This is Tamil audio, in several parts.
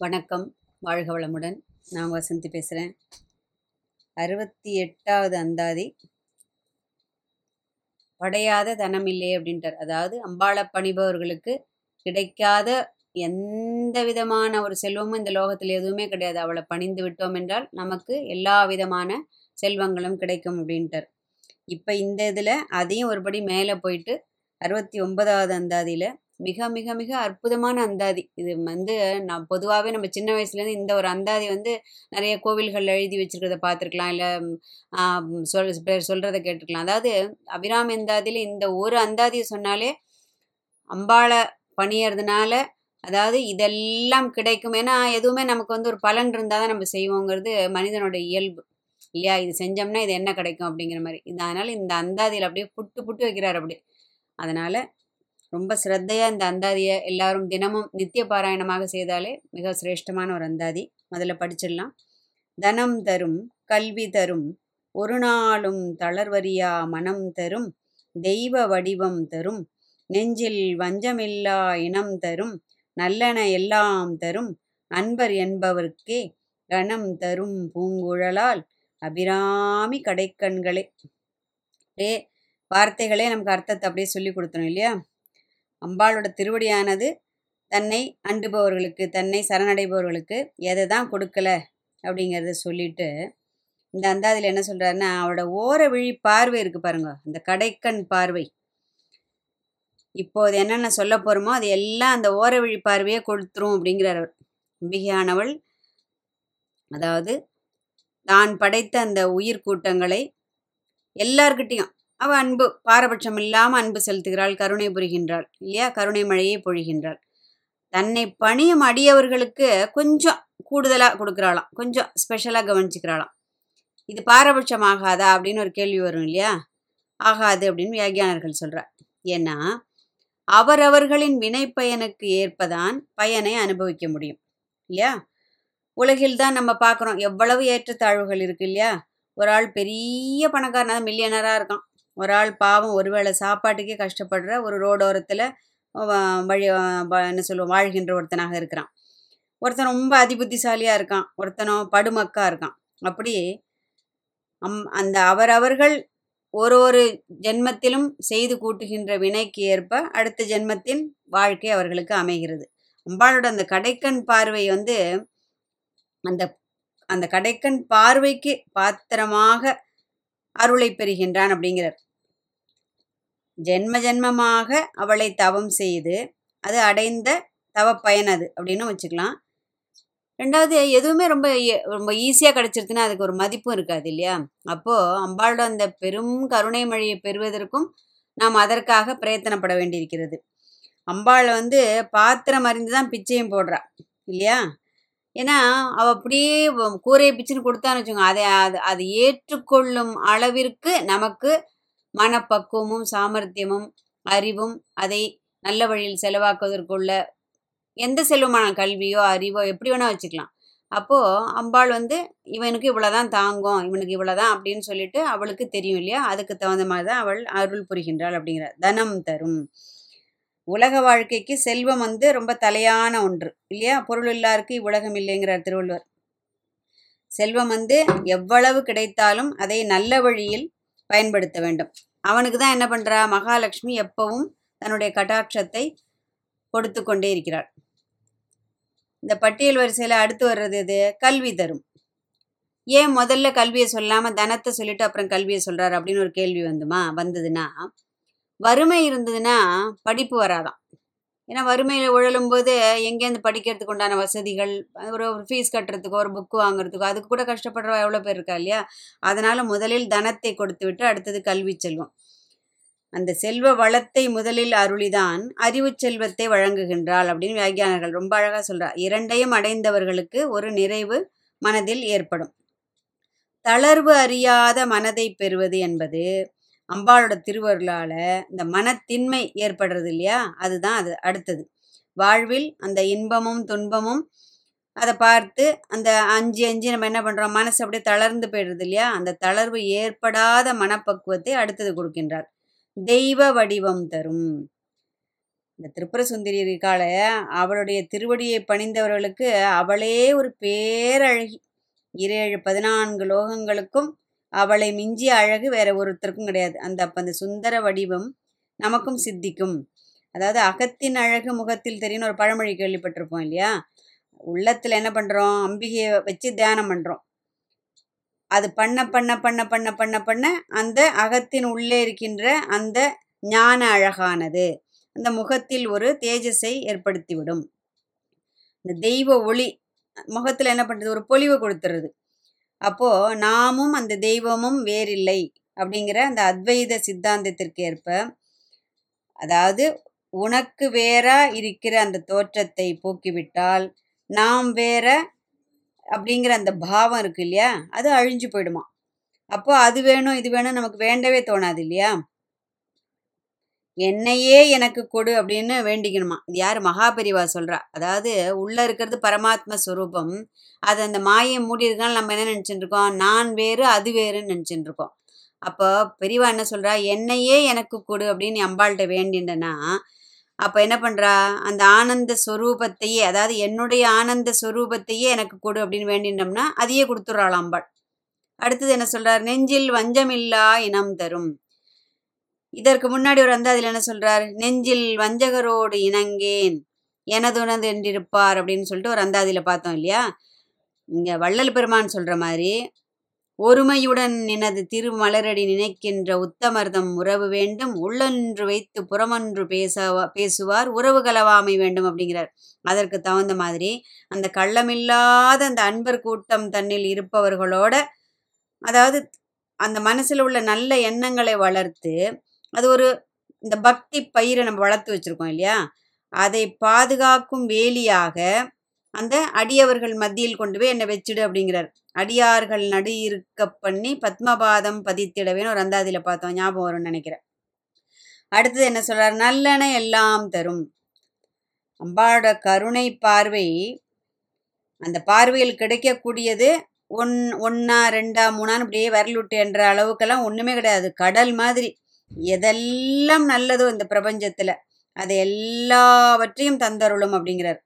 வணக்கம். வாழ்க வளமுடன். நான் வசந்தி பேசுகிறேன் அறுபத்தி எட்டாவது அந்தாதி. படையாத தனமில்லை அப்படின்ட்டார். அதாவது அம்பாள பணிபவர்களுக்கு கிடைக்காத எந்த விதமான ஒரு செல்வமும் இந்த லோகத்தில் எதுவுமே கிடையாது. அவளை பணிந்து விட்டோம் என்றால் நமக்கு எல்லா விதமான செல்வங்களும் கிடைக்கும் அப்படின்ட்டார். இப்போ இந்த இதில் அதையும் ஒருபடி மேலே போயிட்டு அறுபத்தி ஒன்பதாவது அந்தாதியில் மிக மிக மிக அற்புதமான அந்தாதி. இது வந்து நான் பொதுவாகவே நம்ம சின்ன வயசுலேருந்து இந்த ஒரு அந்தாதி வந்து நிறைய கோவில்கள் எழுதி வச்சுருக்கிறத பார்த்துருக்கலாம். இல்லை சொல் பேர் சொல்கிறத கேட்டிருக்கலாம். அதாவது அபிராமி அந்தாதியில் இந்த ஒரு அந்தாதியை சொன்னாலே அம்பாளை பணியறதுனால அதாவது இதெல்லாம் கிடைக்கும். ஏன்னா எதுவுமே நமக்கு வந்து ஒரு பலன் இருந்தால் தான் நம்ம செய்வோங்கிறது மனிதனோட இயல்பு. இல்லையா? இது செஞ்சோம்னா இது என்ன கிடைக்கும் அப்படிங்கிற மாதிரி. இது அதனால் இந்த அந்தாதியில் அப்படியே புட்டு புட்டு வைக்கிறார் அப்படி அதனால் ரொம்ப சிரத்தையாக இந்த அந்தாதியை எல்லாரும் தினமும் நித்திய பாராயணமாக செய்தாலே மிக சிரேஷ்டமான ஒரு அந்தாதி. முதல்ல படிச்சிடலாம். தனம் தரும் கல்வி தரும் ஒரு நாளும் தளர்வரியா மனம் தரும் தெய்வ வடிவம் தரும் நெஞ்சில் வஞ்சமில்லா இனம் தரும் நல்லன எல்லாம் தரும் அன்பர் என்பவர்க்கே கணம் தரும் பூங்குழலால் அபிராமி கடைக்கண்களே. அப்படியே வார்த்தைகளே நமக்கு அர்த்தத்தை அப்படியே சொல்லி கொடுத்தணும் இல்லையா? அம்பாளோட திருவடியானது தன்னை அண்டுபவர்களுக்கு தன்னை சரணடைபவர்களுக்கு எதை தான் கொடுக்கல அப்படிங்கிறத சொல்லிட்டு இந்த அந்தாதியில் என்ன சொல்கிறாருன்னா அவளோட ஓர விழி பார்வை இருக்குது பாருங்க அந்த கடைக்கண் பார்வை. இப்போது என்னென்ன சொல்ல போகிறோமோ அது எல்லாம் அந்த ஓர விழி பார்வையே கொடுத்துரும் அப்படிங்கிறார் அவர். அம்பிகையானவள் அதாவது தான் படைத்த அந்த உயிர் கூட்டங்களை எல்லார்கிட்டையும் அவ அன்பு பாரபட்சம் இல்லாமல் அன்பு செலுத்துகிறாள் கருணை புரிகின்றாள் இல்லையா? கருணை மழையை பொழிகின்றாள். தன்னை பணியும் அடியவர்களுக்கு கொஞ்சம் கூடுதலாக கொடுக்குறாளாம் கொஞ்சம் ஸ்பெஷலாக கவனிச்சுக்கிறாளாம். இது பாரபட்சம் ஆகாதா அப்படின்னு ஒரு கேள்வி வரும் இல்லையா? ஆகாது அப்படின்னு வியாகியானர்கள் சொல்கிறார் ஏன்னா அவரவர்களின் வினைப்பயனுக்கு ஏற்பதான் பயனை அனுபவிக்க முடியும் இல்லையா? உலகில் தான் நம்ம பார்க்குறோம் எவ்வளவு ஏற்றத்தாழ்வுகள் இருக்கு இல்லையா? ஒரு ஆள் பெரிய பணக்காரனாக மில்லியனராக இருக்கான். ஒரு ஆள் பாவம் ஒருவேளை சாப்பாட்டுக்கே கஷ்டப்படுற ஒரு ரோடோரத்தில் வழி என்ன சொல்லுவோம் வாழ்கின்ற ஒருத்தனாக இருக்கிறான். ஒருத்தன் ரொம்ப அதிபுத்திசாலியாக இருக்கான். ஒருத்தனும் படுமக்காக இருக்கான். அப்படி அம் அந்த அவரவர்கள் ஒரு ஒரு ஜென்மத்திலும் செய்து கூட்டுகின்ற வினைக்கு ஏற்ப அடுத்த ஜென்மத்தின் வாழ்க்கை அவர்களுக்கு அமைகிறது. அம்பாளோட அந்த கடைக்கண் பார்வை வந்து அந்த அந்த கடைக்கண் பார்வைக்கு பாத்திரமாக அருளை பெறுகின்றான் அப்படிங்கிறார். ஜென்ம ஜென்மமாக அவளை தவம் செய்து அது அடைந்த தவ பயன் அது அப்படின்னு வச்சுக்கலாம். ரெண்டாவது எதுவுமே ரொம்ப ரொம்ப ஈஸியாக கிடச்சிருச்சுன்னா அதுக்கு ஒரு மதிப்பும் இருக்காது இல்லையா? அப்போது அம்பாளோட அந்த பெரும் கருணை மழையை பெறுவதற்கும் நாம் அதற்காக பிரயத்தனப்பட வேண்டியிருக்கிறது. அம்பாள் வந்து பாத்திரம் அறிந்து தான் பிச்சையும் போடுறா இல்லையா? ஏன்னா அவள் அப்படியே கூரையை பிச்சுன்னு கொடுத்தான்னு வச்சுக்கோங்க. அதை அது அது ஏற்றுக்கொள்ளும் அளவிற்கு நமக்கு மனப்பக்குவமும் சாமர்த்தியமும் அறிவும் அதை நல்ல வழியில் செலவாக்குவதற்குள்ள எந்த செல்வமான கல்வியோ அறிவோ எப்படி வேணால் வச்சுக்கலாம். அப்போது அம்பாள் வந்து இவனுக்கு இவ்வளோதான் தாங்கும் இவனுக்கு இவ்வளோதான் அப்படின்னு சொல்லிட்டு அவளுக்கு தெரியும் இல்லையா? அதுக்கு தகுந்த மாதிரி தான் அவள் அருள் புரிகின்றாள் அப்படிங்கிற தனம் தரும். உலக வாழ்க்கைக்கு செல்வம் வந்து ரொம்ப தலையான ஒன்று இல்லையா? பொருள் இல்லாருக்கு இவ்வுலகம் இல்லைங்கிறார் திருவள்ளுவர். செல்வம் வந்து எவ்வளவு கிடைத்தாலும் அதை நல்ல வழியில் பயன்படுத்த வேண்டும். அவனுக்கு தான் என்ன பண்ணுறா மகாலட்சுமி எப்பவும் தன்னுடைய கட்டாட்சத்தை கொடுத்து கொண்டே இருக்கிறாள். இந்த பட்டியல் வரிசையில் அடுத்து வர்றது இது கல்வி தரும். ஏன் முதல்ல கல்வியை சொல்லாமல் தனத்தை சொல்லிட்டு அப்புறம் கல்வியை சொல்கிறார் அப்படின்னு ஒரு கேள்வி வந்துமா? வந்ததுன்னா வறுமை இருந்ததுன்னா படிப்பு வராதான் ஏன்னா வறுமையில் உழலும் போது எங்கேருந்து படிக்கிறதுக்கு உண்டான வசதிகள் ஒரு ஃபீஸ் கட்டுறதுக்கோ ஒரு புக்கு வாங்குறதுக்கோ அதுக்கு கூட கஷ்டப்படுற எவ்வளோ பேர் இருக்கா இல்லையா? அதனால் முதலில் தனத்தை கொடுத்து விட்டு அடுத்தது கல்வி செல்வம். அந்த செல்வ வளத்தை முதலில் அருளிதான் அறிவு செல்வத்தை வழங்குகின்றாள் அப்படின்னு வியாகியானர்கள் ரொம்ப அழகாக சொல்கிறார் இரண்டையும் அடைந்தவர்களுக்கு ஒரு நிறைவு மனதில் ஏற்படும். தளர்வு அறியாத மனதை பெறுவது என்பது அம்பாளோட திருவருளால் இந்த மனத்தின்மை ஏற்படுறது இல்லையா அதுதான் அது அடுத்தது. வாழ்வில் அந்த இன்பமும் துன்பமும் அதை பார்த்து அந்த அஞ்சு அஞ்சு நம்ம என்ன பண்ணுறோம் மனசு அப்படியே தளர்ந்து போயிடுறது இல்லையா அந்த தளர்வு ஏற்படாத மனப்பக்குவத்தை அடுத்தது கொடுக்கின்றார். தெய்வ வடிவம் தரும். இந்த திருப்புர சுந்தரி இருக்காள அவளுடைய திருவடியை பணிந்தவர்களுக்கு அவளே ஒரு பேரழகி. இரேழு பதினான்கு லோகங்களுக்கும் அவளை மிஞ்சிய அழகு வேற ஒருத்தருக்கும் கிடையாது. அந்த அப்ப அந்த சுந்தர வடிவம் நமக்கும் சித்திக்கும். அதாவது அகத்தின் அழகு முகத்தில் தெரியும்னு ஒரு பழமொழி கேள்விப்பட்டிருப்போம் இல்லையா? உள்ளத்துல என்ன பண்றோம்? அம்பிகையை வச்சு தியானம் பண்றோம். அது பண்ண பண்ண பண்ண பண்ண பண்ண பண்ண அந்த அகத்தின் உள்ளே இருக்கின்ற அந்த ஞான அழகானது. அந்த முகத்தில் ஒரு தேஜஸை ஏற்படுத்திவிடும். இந்த தெய்வ ஒளி முகத்தில் என்ன பண்ணுறது ஒரு பொலிவு கொடுத்துறது அப்போ நாமும் அந்த தெய்வமும் வேறில்லை அப்படிங்கிற அந்த அத்வைத சித்தாந்தத்திற்கு ஏற்ப அதாவது உனக்கு வேறா இருக்கிற அந்த தோற்றத்தை போக்கிவிட்டால் நாம் வேற அப்படிங்கிற அந்த பாவம் இருக்கு இல்லையா அது அழிஞ்சு போயிடுமா. அப்போ அது வேணும் இது வேணும் நமக்கு வேண்டவே தோணாது இல்லையா? என்னையே எனக்கு கொடு அப்படின்னு வேண்டிக்கணுமா? இது யார் மகாபெரிவா சொல்கிறா அதாவது உள்ளே இருக்கிறது பரமாத்ம ஸ்வரூபம் அது அந்த மாயை மூடி நம்ம என்ன நினைச்சிட்டு இருக்கோம் நான் வேறு அது வேறுன்னு நினச்சிட்டு இருக்கோம் அப்போ பெரியவா என்ன சொல்கிறா என்னையே எனக்கு கொடு அப்படின்னு அம்பாள்கிட்ட வேண்டின்றனா அப்போ என்ன பண்ணுறா அந்த ஆனந்த ஸ்வரூபத்தையே அதாவது என்னுடைய ஆனந்த ஸ்வரூபத்தையே எனக்கு கொடு அப்படின்னு வேண்டினோம்னா அதையே கொடுத்துட்றாள் அம்பாள். அடுத்தது என்ன சொல்கிறார் நெஞ்சில் வஞ்சமில்லா இனம் தரும். இதற்கு முன்னாடி ஒரு வந்து அதில் என்ன சொல்கிறார் நெஞ்சில் வஞ்சகரோடு இணங்கேன் எனதுனது என்றிருப்பார் அப்படின்னு சொல்லிட்டு ஒரு அந்தாதியில் பார்த்தோம் இல்லையா? இங்கே வள்ளல் பெருமான் சொல்கிற மாதிரி ஒருமையுடன் எனது திருமலரடி நினைக்கின்ற உத்தமர்தம் உறவு வேண்டும் உள்ளொன்று வைத்து புறமொன்று பேச பேசுவார் உறவு கலவாமை வேண்டும் அப்படிங்கிறார். அதற்கு தகுந்த மாதிரி அந்த கள்ளமில்லாத அந்த அன்பர் கூட்டம் தன்னில் இருப்பவர்களோட அதாவது அந்த மனசில் உள்ள நல்ல எண்ணங்களை வளர்த்து அது ஒரு இந்த பக்தி பயிரை நம்ம வளர்த்து வச்சுருக்கோம் இல்லையா? அதை பாதுகாக்கும் வேலியாக அந்த அடியவர்கள் மத்தியில் கொண்டு போய் என்னை வச்சிடு அப்படிங்கிறார். அடியார்கள் நடு இருக்க பண்ணி பத்மபாதம் பதித்திடவேன்னு ஒரு அந்தாதியில் பார்த்தோம். ஞாபகம் வரும்னு நினைக்கிறேன். அடுத்தது என்ன சொல்கிறார் நல்லன எல்லாம் தரும். அம்பாவோட கருணை பார்வை அந்த பார்வையில் கிடைக்கக்கூடியது ஒன் ஒன்னா ரெண்டா மூணான்னு இப்படியே விரலுட்டு என்ற அளவுக்கெல்லாம் ஒன்றுமே கிடையாது. கடல் மாதிரி. எதெல்லாம் நல்லதோ இந்த பிரபஞ்சத்தில் அது எல்லாவற்றையும் தந்தருளும் அப்படிங்கிறார்.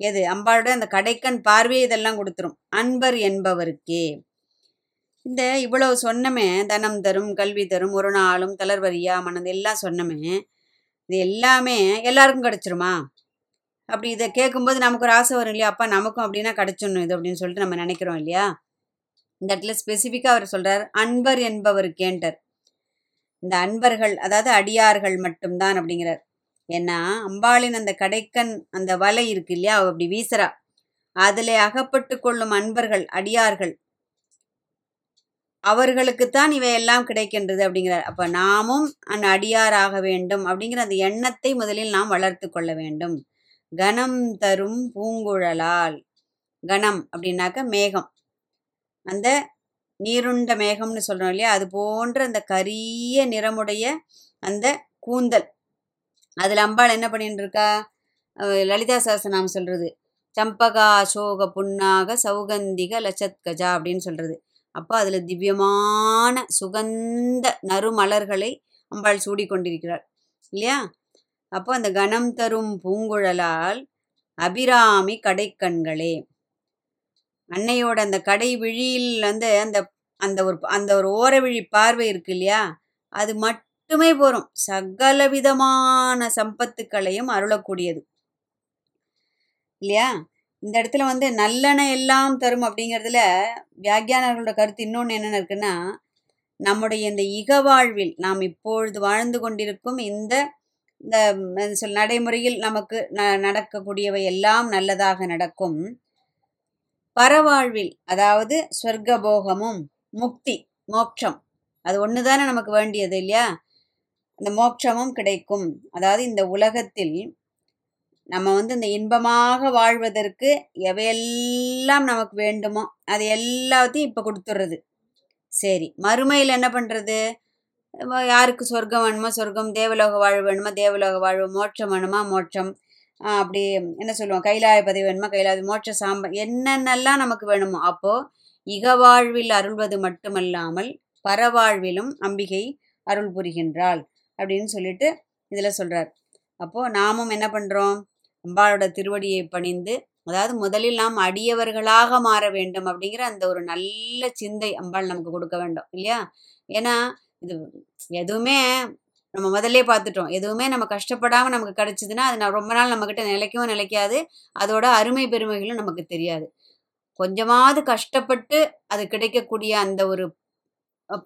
எது? அம்பாளுடைய அந்த கடைக்கண் பார்வையை இதெல்லாம் கொடுத்துரும். அன்பர் என்பவருக்கே. இந்த இவ்வளவு சொன்னமே தனம் தரும் கல்வி தரும் ஒரு நாளும் தளர்வரியா மனது எல்லாம் சொன்னமே இது எல்லாமே எல்லாருக்கும் கிடச்சிருமா? அப்படி இதை கேட்கும்போது நமக்கு ஒரு ஆசை வரும் இல்லையா? அப்பா நமக்கும் அப்படின்னா கிடச்சிடணும் இது அப்படின்னு சொல்லிட்டு நம்ம நினைக்கிறோம் இல்லையா? இந்த இடத்துல ஸ்பெசிஃபிக்காக அவர் சொல்கிறார் அன்பர் என்பவருக்கேன்டர் இந்த அன்பர்கள் அதாவது அடியார்கள் மட்டும்தான் அப்படிங்கிறார். ஏன்னா அம்பாளின் அந்த கடைக்கன் அந்த வலை இருக்கு இல்லையா அப்படி வீசுறா. அதிலே அகப்பட்டு கொள்ளும் அன்பர்கள் அடியார்கள் அவர்களுக்குத்தான் இவையெல்லாம் கிடைக்கின்றது அப்படிங்கிறார். அப்ப நாமும் அந்த அடியாராக வேண்டும் அப்படிங்கிற அந்த எண்ணத்தை முதலில் நாம் வளர்த்து கொள்ள வேண்டும். கணம் தரும் பூங்குழலால் கணம் அப்படின்னாக்க மேகம். அந்த நீருண்ட மேகம்னு சொல்கிறோம் இல்லையா? அது போன்ற அந்த கரிய நிறமுடைய அந்த கூந்தல். அதில் அம்பாள் என்ன பண்ணிட்டு இருக்கா லலிதா சாஸ்திரநாமம் சொல்கிறது சம்பகா அசோக புன்னாக சௌகந்திக லட்சத்கஜா அப்படின்னு சொல்கிறது அப்போ அதில் திவ்யமான சுகந்த நறுமலர்களை அம்பாள் சூடி கொண்டிருக்கிறாள் இல்லையா? அப்போ அந்த கணம் தரும் பூங்குழலால் அபிராமி கடைக்கண்களே. அன்னையோட அந்த கடை விழியில் வந்து அந்த அந்த ஒரு அந்த ஒரு ஓர விழி பார்வை இருக்கு இல்லையா? அது மட்டுமே போகும் சகல விதமான சம்பத்துக்களையும் அருளக்கூடியது. இல்லையா? இந்த இடத்துல வந்து நல்லெண்ண எல்லாம் தரும் அப்படிங்கிறதுல வியாக்கியானர்களோட கருத்து இன்னொன்று என்னென்ன இருக்குன்னா நம்முடைய இந்த இக வாழ்வில் நாம் இப்பொழுது வாழ்ந்து கொண்டிருக்கும் இந்த இந்த சொல் நடைமுறையில் நமக்கு ந நடக்கக்கூடியவை எல்லாம் நல்லதாக நடக்கும். பரவாழ்வில் அதாவது சொர்க்க போகமும் முக்தி மோட்சம். அது ஒன்று தானே நமக்கு வேண்டியது இல்லையா? அந்த மோட்சமும் கிடைக்கும். அதாவது இந்த உலகத்தில் நம்ம வந்து இந்த இன்பமாக வாழ்வதற்கு எவையெல்லாம் நமக்கு வேண்டுமோ அது எல்லாத்தையும் இப்போ கொடுத்துட்றது சரி மறுமையில் என்ன பண்ணுறது யாருக்கு சொர்க்கம் வேணுமோ? சொர்க்கம். தேவலோக வாழ்வு வேணுமா? தேவலோக வாழ்வு. மோட்சம் வேணுமா? மோட்சம். அப்படி என்ன சொல்லுவோம்? கைலாய பதவி வேணுமா? கைலாய மோட்ச சாம்ப என்னென்னலாம் நமக்கு வேணுமோ? அப்போ இக வாழ்வில் அருள்வது மட்டுமல்லாமல் பரவாழ்விலும் அம்பிகை அருள் புரிகின்றாள் அப்படின்னு சொல்லிட்டு இதில் சொல்கிறார் அப்போது நாமும் என்ன பண்ணுறோம் அம்பாளோட திருவடியை பணிந்து அதாவது முதலில் நாம் அடியவர்களாக மாற வேண்டும் அப்படிங்கிற அந்த ஒரு நல்ல சிந்தை அம்பாள் நமக்கு கொடுக்க வேண்டும் இல்லையா? ஏன்னா இது எதுவுமே நம்ம முதல்ல பார்த்துட்டோம். எதுவுமே நம்ம கஷ்டப்படாமல் நமக்கு கிடச்சிதுன்னா அது ரொம்ப நாள் நம்மக்கிட்ட நிலைக்கவும் நிலைக்காது. அதோட அருமை பெருமைகளும் நமக்கு தெரியாது. கொஞ்சமாவது கஷ்டப்பட்டு அது கிடைக்கக்கூடிய அந்த ஒரு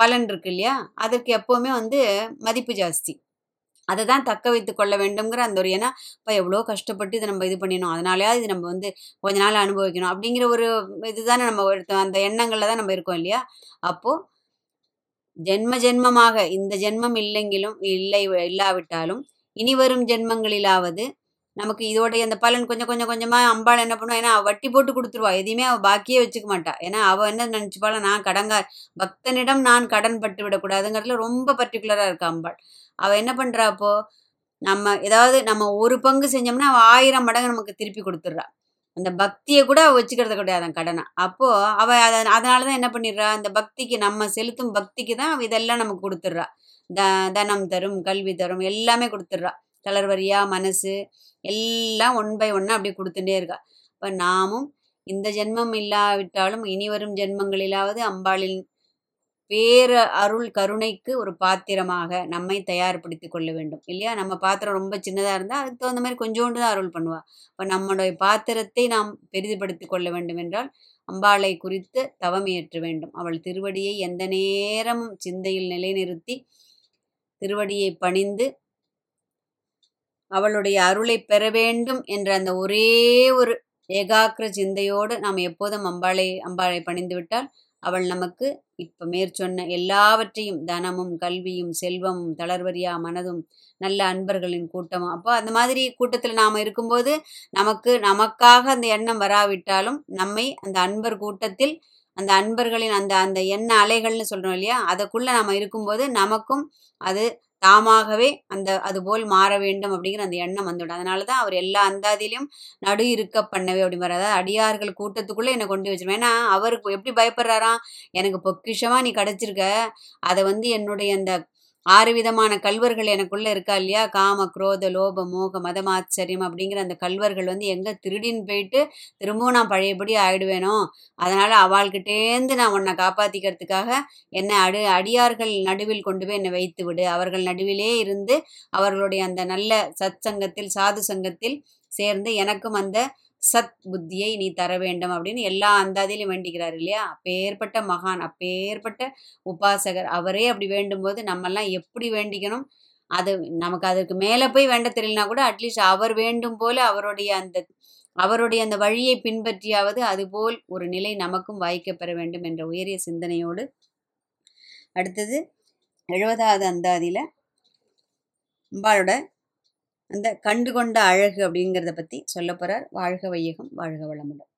பலன் இருக்கு இல்லையா? அதற்கு எப்போவுமே வந்து மதிப்பு ஜாஸ்தி. அதை தான் தக்க வைத்து கொள்ள வேண்டும்ங்கிற அந்த ஒரு ஏன்னா இப்போ எவ்வளோ கஷ்டப்பட்டு இதை நம்ம இது பண்ணிடணும் அதனாலயாவது இது நம்ம வந்து கொஞ்ச நாள் அனுபவிக்கணும். அப்படிங்கிற ஒரு இதுதானே நம்ம அந்த எண்ணங்களில் தான் நம்ம இருக்கோம் இல்லையா? அப்போது ஜென்ம ஜென்மமாக இந்த ஜென்மம் இல்லைங்கிலும் இல்லை இல்லாவிட்டாலும் இனி வரும் ஜென்மங்களிலாவது நமக்கு இதோடைய அந்த பலன் கொஞ்சம் கொஞ்சம் கொஞ்சமாக அம்பாள் என்ன பண்ணுவா? ஏன்னா வட்டி போட்டு கொடுத்துருவா. எதையுமே அவள் பாக்கியே வச்சுக்க மாட்டா. ஏன்னா அவள் என்ன நினச்சிப்பாள? நான் கடங்கார் பக்தனிடம் நான் கடன் பட்டு விடக்கூடாதுங்கிறதுல ரொம்ப பர்டிகுலராக இருக்கா அம்பாள். அவள் என்ன பண்ணுறா அப்போ? நம்ம ஏதாவது நம்ம ஒரு பங்கு செஞ்சோம்னா அவள் ஆயிரம் மடங்கு நமக்கு திருப்பி கொடுத்துட்றா. அந்த பக்தியை கூட அவள் வச்சுக்கிறது கிடையாது அந்த கடனை. அப்போது அவள் அதை அதனால தான் என்ன பண்ணிடுறா? அந்த பக்திக்கு நம்ம செலுத்தும் பக்திக்கு தான் இதெல்லாம் நமக்கு கொடுத்துட்றா. த தனம் தரும் கல்வி தரும் எல்லாமே கொடுத்துட்றா. தளர்வரியா மனசு எல்லாம் ஒன் பை ஒன்னாக அப்படியே கொடுத்துட்டே இருக்கா. இப்போ நாமும் இந்த ஜென்மம் இல்லாவிட்டாலும் இனி வரும் ஜென்மங்களிலாவது அம்பாளின் பேர அருள் கருணைக்கு ஒரு பாத்திரமாக நம்மை தயார்படுத்தி கொள்ள வேண்டும் இல்லையா? நம்ம பாத்திரம் ரொம்ப சின்னதாக இருந்தால் அதுக்கு தகுந்த மாதிரி கொஞ்சோண்டு தான் அருள் பண்ணுவா. இப்போ நம்மளுடைய பாத்திரத்தை நாம் பெரிதுபடுத்தி கொள்ள வேண்டும் என்றால் அம்பாளை குறித்து தவம் இயற்ற வேண்டும். அவள் திருவடியை எந்த நேரமும் சிந்தையில் நிலைநிறுத்தி திருவடியை பணிந்து அவளுடைய அருளை பெற வேண்டும் என்ற அந்த ஒரே ஒரு ஏகாக்கிர சிந்தையோடு நாம் எப்போதும் அம்பாளை அம்பாளை பணிந்து விட்டால் அவள் நமக்கு இப்போ மேற்சொன்ன எல்லாவற்றையும் தனமும் கல்வியும் செல்வமும் தளர்வரியா மனதும் நல்ல அன்பர்களின் கூட்டமும். அப்போ அந்த மாதிரி கூட்டத்தில் நாம் இருக்கும்போது நமக்கு நமக்காக அந்த எண்ணம் வராவிட்டாலும் நம்மை அந்த அன்பர் கூட்டத்தில் அந்த அன்பர்களின் அந்த அந்த எண்ண அலைகள்னு சொல்கிறோம் இல்லையா? அதுக்குள்ளே நம்ம இருக்கும்போது நமக்கும் அது தாமாகவே அந்த அதுபோல் மாற வேண்டும் அப்படிங்கிற அந்த எண்ணம் வந்துவிடும். அதனால தான் அவர் எல்லா அந்தாதிலையும் நடு இருக்க பண்ணவே அப்படிங்கிற அதாவது அடியார்கள் கூட்டத்துக்குள்ளே என்னை கொண்டு வச்சிருவேன். ஏன்னா அவருக்கு எப்படி பயப்படுறாராம்? எனக்கு பொக்கிஷமாக நீ கிடச்சிருக்க. அதை வந்து என்னுடைய அந்த ஆறு விதமான கல்வர்கள் எனக்குள்ளே இருக்கா இல்லையா? காம குரோத லோப மோக மதமாச்சரியம் அப்படிங்கிற அந்த கல்வர்கள் வந்து எங்கே திருடின்னு போயிட்டு திரும்பவும் நான் பழையபடி ஆயிடுவேனோ? அதனால் அவள்கிட்டேருந்து நான் உன்னை காப்பாற்றிக்கிறதுக்காக என்னை அடி அடியார்கள் நடுவில் கொண்டு போய் என்னை வைத்து விடு. அவர்கள் நடுவிலே இருந்து அவர்களுடைய அந்த நல்ல சத் சங்கத்தில் சாது சங்கத்தில் சேர்ந்து எனக்கும் அந்த சத் புத்தியை நீ தர வேண்டும் அப்படின்னு எல்லா அந்தாதிலையும் வேண்டிக்கிறார் இல்லையா? அப்பேற்பட்ட மகான் அப்பேற்பட்ட உபாசகர். அவரே அப்படி வேண்டும்போது நம்மெல்லாம் எப்படி வேண்டிக்கணும்? அது நமக்கு அதற்கு மேலே போய் வேண்ட தெரியலனா கூட அட்லீஸ்ட் அவர் வேண்டும் போல அவருடைய அந்த அவருடைய அந்த வழியை பின்பற்றியாவது அதுபோல் ஒரு நிலை நமக்கும் வாய்க்கப்பெற வேண்டும் என்ற உயரிய சிந்தனையோடு. அடுத்தது எழுபதாவது அந்தாதியில் அம்பாளோட அந்த கண்டு கொண்ட அழகு அப்படிங்கிறத பற்றி சொல்ல போகிறார் வாழ்க வையகம் வாழ்க வளமுடன்.